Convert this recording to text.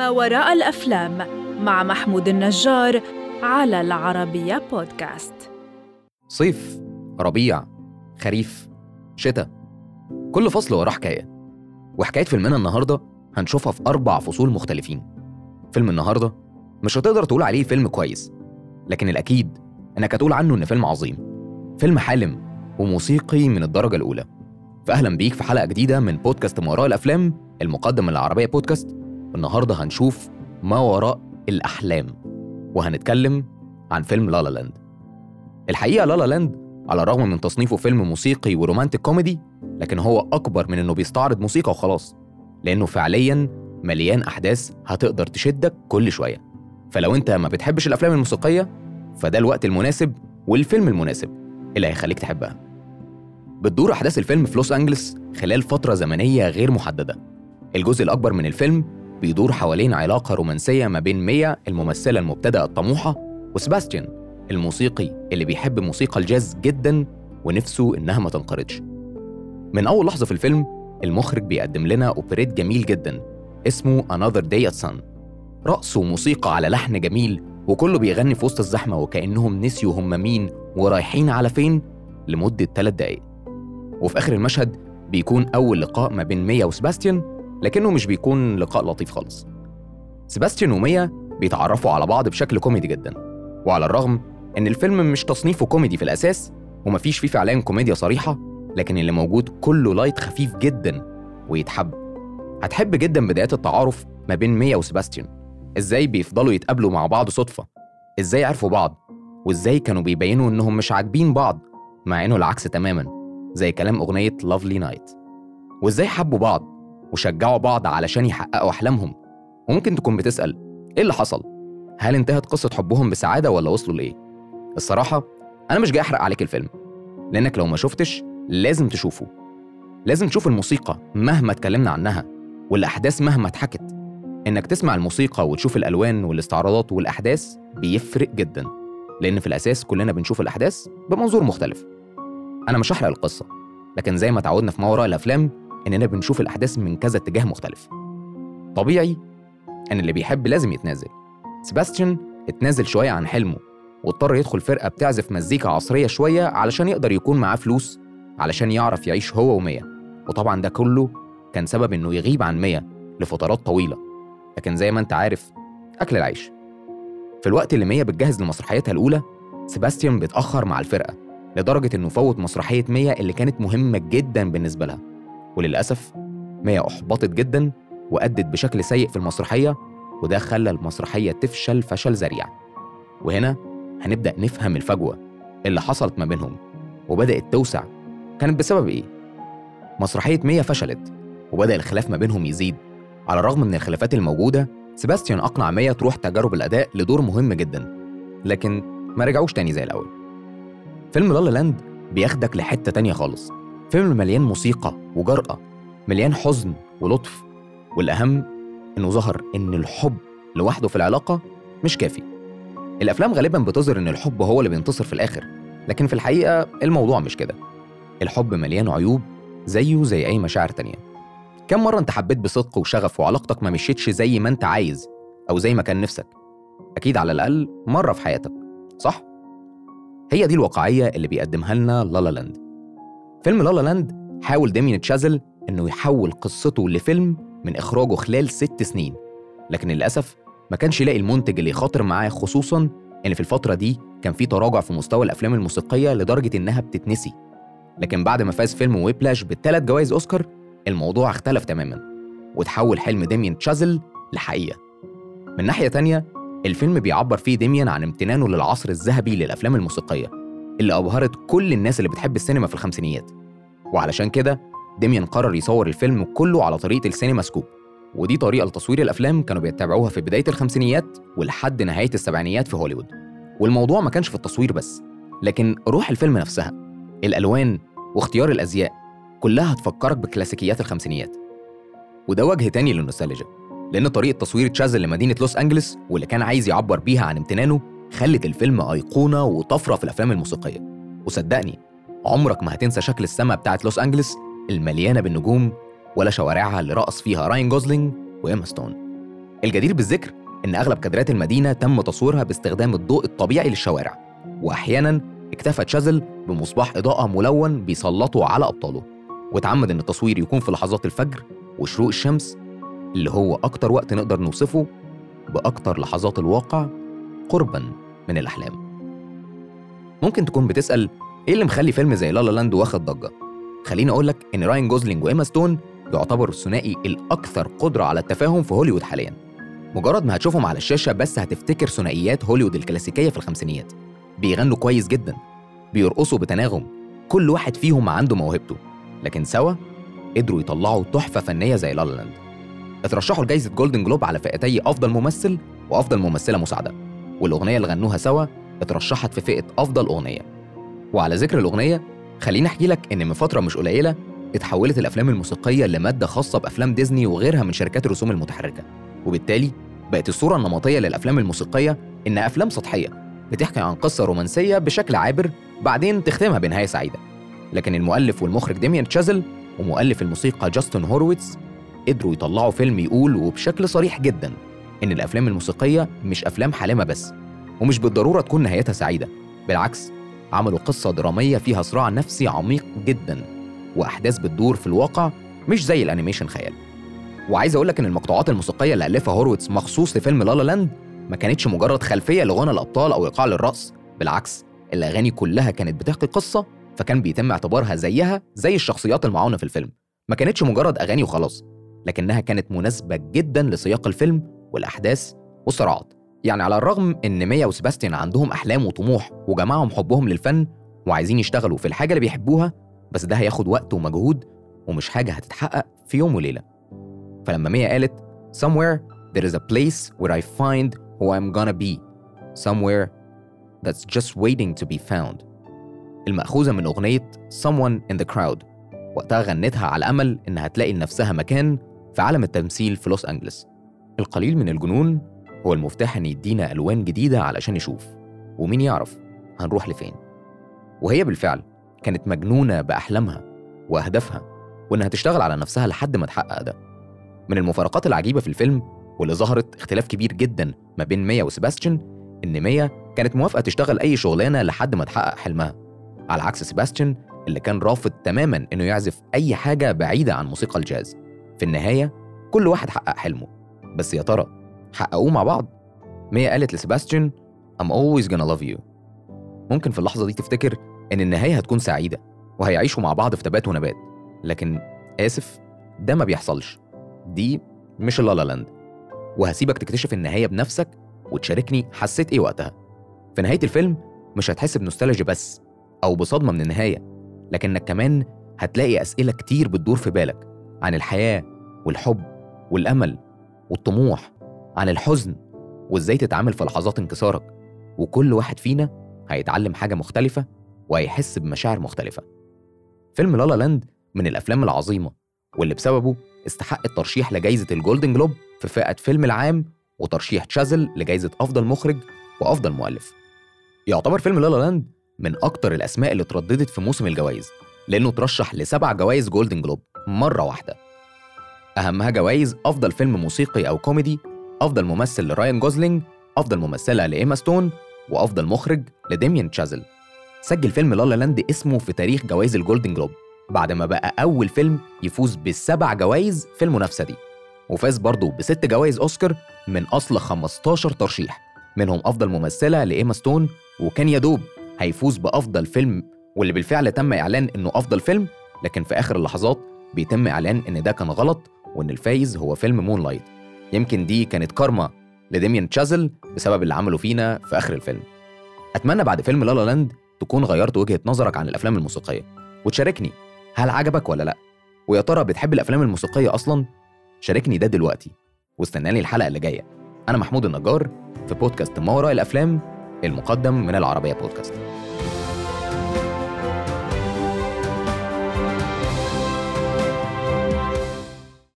ما وراء الأفلام مع محمود النجار على العربية بودكاست. صيف ربيع خريف شتاء كل فصل وراه حكاية وحكاية فيلمنا النهاردة هنشوفها في أربع فصول مختلفين. فيلم النهاردة مش هتقدر تقول عليه فيلم كويس لكن الأكيد إنك هتقول عنه إن فيلم عظيم. فيلم حالم وموسيقي من الدرجة الأولى. فأهلا بيك في حلقة جديدة من بودكاست ما وراء الأفلام المقدم من العربية بودكاست والنهاردة هنشوف ما وراء الأحلام وهنتكلم عن فيلم La La Land. الحقيقة La La Land على الرغم من تصنيفه فيلم موسيقي و romantic comedy لكن هو أكبر من إنه بيستعرض موسيقى وخلاص لأنه فعليا مليان أحداث هتقدر تشدك كل شوية. فلو أنت ما بتحبش الأفلام الموسيقية فده الوقت المناسب والفيلم المناسب اللي هيخليك تحبها. بتدور أحداث الفيلم في لوس أنجلس خلال فترة زمنية غير محددة. الجزء الأكبر من الفيلم بيدور حوالين علاقة رومانسية ما بين ميا الممثلة المبتدئة الطموحة وسباستيان الموسيقي اللي بيحب موسيقى الجاز جدا ونفسه إنها ما تنقرضش. من أول لحظة في الفيلم المخرج بيقدم لنا أوبريت جميل جدا اسمه Another Day at Sun. رقص وموسيقى على لحن جميل وكله بيغني في وسط الزحمة وكأنهم نسيوا هم مين ورايحين على فين لمدة ثلاث دقايق. وفي آخر المشهد بيكون أول لقاء ما بين ميا وسباستيان لكنه مش بيكون لقاء لطيف خالص. سباستيان وميا بيتعرفوا على بعض بشكل كوميدي جدا وعلى الرغم إن الفيلم مش تصنيفه كوميدي في الأساس ومفيش فيه فعليا كوميديا صريحة لكن اللي موجود كله light خفيف جدا ويتحب. هتحب جدا بدايات التعارف ما بين ميا وسباستيان إزاي بيفضلوا يتقابلوا مع بعض صدفة؟ إزاي عرفوا بعض؟ وإزاي كانوا بيبينوا إنهم مش عاجبين بعض؟ مع إنه العكس تماما زي كلام أغنية لافلي نايت وإزاي حبوا بعض؟ وشجعوا بعض علشان يحققوا أحلامهم. وممكن تكون بتسأل إيه اللي حصل؟ هل انتهت قصة حبهم بسعادة ولا وصلوا لإيه؟ الصراحة أنا مش جاي أحرق عليك الفيلم لأنك لو ما شفتش لازم تشوفه. لازم تشوف الموسيقى مهما اتكلمنا عنها والأحداث مهما اتحكت. إنك تسمع الموسيقى وتشوف الألوان والاستعراضات والأحداث بيفرق جدا لأن في الأساس كلنا بنشوف الأحداث بمنظور مختلف. أنا مش هحرق القصة لكن زي ما تعودنا في ما وراء الأفلام إننا بنشوف الأحداث من كذا اتجاه مختلف. طبيعي إن اللي بيحب لازم يتنازل. سباستيان اتنازل شوية عن حلمه واضطر يدخل فرقة بتعزف مزيكا عصرية شوية علشان يقدر يكون معاه فلوس علشان يعرف يعيش هو وميا. وطبعا ده كله كان سبب إنه يغيب عن ميا لفترات طويلة. لكن زي ما أنت عارف أكل العيش. في الوقت اللي ميا بتجهز لمسرحيتها الأولى سيباستيان بيتأخر مع الفرقة لدرجة إنه فوت مسرحية ميا اللي كانت مهمة جدا بالنسبة لها. وللأسف ميا أحبطت جدا وأدت بشكل سيء في المسرحية وده خلى المسرحية تفشل فشل ذريع. وهنا هنبدأ نفهم الفجوة اللي حصلت ما بينهم وبدأت توسع. كانت بسبب إيه؟ مسرحية مية فشلت وبدأ الخلاف ما بينهم يزيد. على الرغم من الخلافات الموجودة سيباستيان أقنع مية تروح تجارب الأداء لدور مهم جدا لكن ما رجعوش تاني زي الأول. فيلم لالا لاند بياخدك لحتة تانية خالص. فيلم مليان موسيقى وجرأة مليان حزن ولطف والأهم إنه ظهر إن الحب لوحده في العلاقة مش كافي. الأفلام غالبا بتظهر إن الحب هو اللي بينتصر في الآخر لكن في الحقيقة الموضوع مش كده. الحب مليان عيوب زيه زي أي مشاعر تانية. كم مرة أنت حبيت بصدق وشغف وعلاقتك ما مشيتش زي ما أنت عايز أو زي ما كان نفسك؟ أكيد على الأقل مرة في حياتك صح؟ هي دي الواقعية اللي بيقدمها لنا La La Land. فيلم La La Land حاول ديميان تشازل إنه يحول قصته لفيلم من إخراجه خلال ست سنين. لكن للأسف ما كانش يلاقي المنتج اللي يخاطر معاه خصوصا إن في الفترة دي كان في تراجع في مستوى الأفلام الموسيقية لدرجة إنها بتتنسي. لكن بعد ما فاز فيلم Whiplash بالثلاث جوائز أوسكار الموضوع اختلف تماما وتحول حلم ديميان تشازل لحقيقة. من ناحية تانية الفيلم بيعبر فيه ديميان عن امتنانه للعصر الذهبي للأفلام الموسيقية. اللي أبهرت كل الناس اللي بتحب السينما في الخمسينيات. وعلشان كده ديميان قرر يصور الفيلم كله على طريقة السينما سكوب. ودي طريقة لتصوير الأفلام كانوا بيتبعوها في بداية الخمسينيات ولحد نهاية السبعينيات في هوليوود. والموضوع ما كانش في التصوير بس لكن روح الفيلم نفسها الألوان واختيار الأزياء كلها هتفكرك بكلاسيكيات الخمسينيات. وده وجه تاني للنوستالجيا لأن طريقة تصوير تشازل لمدينة لوس أنجلس واللي كان عايز يعبر بيها عن امتنانه خلت الفيلم أيقونة وطفرة في الأفلام الموسيقية. وصدقني عمرك ما هتنسى شكل السما بتاعت لوس أنجلس المليانة بالنجوم ولا شوارعها اللي رقص فيها راين جوزلينج وإيما ستون. الجدير بالذكر إن أغلب كادرات المدينة تم تصويرها باستخدام الضوء الطبيعي للشوارع وأحياناً اكتفى تشازل بمصباح إضاءة ملون بيسلطه على أبطاله. وتعمد إن التصوير يكون في لحظات الفجر وشروق الشمس اللي هو أكتر وقت نقدر نوصفه بأكتر لحظات الواقع قرباً من الأحلام. ممكن تكون بتسأل إيه اللي مخلي فيلم زي لالا لاند واخد ضجة؟ خليني أقول لك إن راين جوزلينج وإيما ستون يعتبر الثنائي الأكثر قدرة على التفاهم في هوليوود حالياً. مجرد ما هتشوفهم على الشاشة بس هتفتكر ثنائيات هوليوود الكلاسيكية في الخمسينيات. بيغنوا كويس جدا. بيرقصوا بتناغم. كل واحد فيهم عنده موهبته. لكن سوا قدروا يطلعوا تحفة فنية زي لالا لاند. اترشحوا لجائزة جولدن جلوب على فئتي أفضل ممثل وأفضل ممثلة مساعدة. والأغنية اللي غنوها سوا اترشحت في فئة أفضل أغنية. وعلى ذكر الأغنية خليني أحكي لك إن من فترة مش قليلة اتحولت الأفلام الموسيقية لمادة خاصة بأفلام ديزني وغيرها من شركات الرسوم المتحركة. وبالتالي بقت الصورة النمطية للأفلام الموسيقية إنها أفلام سطحية بتحكي عن قصة رومانسية بشكل عابر بعدين تختمها بنهاية سعيدة. لكن المؤلف والمخرج ديميان تشازل ومؤلف الموسيقى جاستن هورويتس قدروا يطلعوا فيلم يقول وبشكل صريح جدا. إن الأفلام الموسيقية مش أفلام حالمة بس ومش بالضرورة تكون نهايتها سعيدة. بالعكس عملوا قصة درامية فيها صراع نفسي عميق جدا وأحداث بتدور في الواقع مش زي ال animation خيال. وعايز أقول لك إن المقطوعات الموسيقية اللي ألفها هورويتس مخصوص لفيلم لالا لاند ما كانتش مجرد خلفية لغنى الأبطال أو إيقاع للرقص. بالعكس الأغاني كلها كانت بتحكي قصة فكان بيتم اعتبارها زيها زي الشخصيات المعاونة في الفيلم. ما كانتش مجرد أغاني وخلاص لكنها كانت مناسبة جدا لسياق الفيلم والأحداث والصراعات يعني على الرغم إن ميا وسباستيان عندهم أحلام وطموح وجمعهم حبهم للفن وعايزين يشتغلوا في الحاجة اللي بيحبوها بس ده هياخد وقت ومجهود ومش حاجة هتتحقق في يوم وليلة. فلما ميا قالت somewhere there is a place where I find who I'm gonna be. Somewhere that's just waiting to be found. المأخوذة من أغنية Someone in the Crowd وقتها غنتها على أمل إنها تلاقي لنفسها مكان في عالم التمثيل في لوس أنجلس القليل من الجنون هو المفتاح إن يدينا ألوان جديدة علشان نشوف ومين يعرف؟ هنروح لفين؟ وهي بالفعل كانت مجنونة بأحلامها وأهدافها وإنها تشتغل على نفسها لحد ما تحقق ده. من المفارقات العجيبة في الفيلم واللي ظهرت اختلاف كبير جدا ما بين ميا وسباستيان إن ميا كانت موافقة تشتغل أي شغلانة لحد ما تحقق حلمها على عكس سباستيان اللي كان رافض تماما إنه يعزف أي حاجة بعيدة عن موسيقى الجاز. في النهاية كل واحد حقق حلمه. بس يا ترى حققوه مع بعض؟ ميا قالت لسباستيان I'm always gonna love you. ممكن في اللحظة دي تفتكر إن النهاية هتكون سعيدة وهيعيشوا مع بعض في تبات ونبات لكن آسف ده ما بيحصلش. دي مش لالا لاند. وهسيبك تكتشف النهاية بنفسك وتشاركني حسيت إيه وقتها. في نهاية الفيلم مش هتحس بنوستالجيا بس أو بصدمة من النهاية لكنك كمان هتلاقي أسئلة كتير بتدور في بالك عن الحياة والحب والأمل والطموح عن الحزن وإزاي تتعامل في لحظات انكسارك. وكل واحد فينا هيتعلم حاجة مختلفة وهيحس بمشاعر مختلفة. فيلم لالا لاند من الأفلام العظيمة واللي بسببه استحق الترشيح لجائزة الجولدن جلوب في فئة فيلم العام وترشيح تشازل لجائزة أفضل مخرج وأفضل مؤلف. يعتبر فيلم لالا لاند من أكتر الأسماء اللي اترددت في موسم الجوائز لأنه ترشح لسبع جوائز جولدن جلوب مرة واحدة. أهمها جوائز أفضل فيلم موسيقي أو كوميدي أفضل ممثل لراين جوزلينج أفضل ممثلة لإيما ستون وأفضل مخرج لديميان تشازل. سجل فيلم لالا لاند اسمه في تاريخ جوائز الجولدن جلوب. بعد ما بقى أول فيلم يفوز بالسبع جوائز في المنافسة دي. وفاز برضه بست جوائز أوسكار من أصل 15 ترشيح. منهم أفضل ممثلة لإيما ستون وكان يدوب هيفوز بأفضل فيلم واللي بالفعل تم إعلان إنه أفضل فيلم لكن في آخر اللحظات بيتم إعلان إن ده كان غلط وإن الفايز هو فيلم مون لايت يمكن دي كانت كارما لديميان تشازل بسبب اللي عمله فينا في آخر الفيلم. أتمنى بعد فيلم لالا لاند تكون غيرت وجهة نظرك عن الأفلام الموسيقية. وتشاركني هل عجبك ولا لأ؟ ويا ترى بتحب الأفلام الموسيقية أصلاً؟ شاركني ده دلوقتي واستناني الحلقة اللي جاية. أنا محمود النجار في بودكاست ما وراء الأفلام المقدم من العربية بودكاست.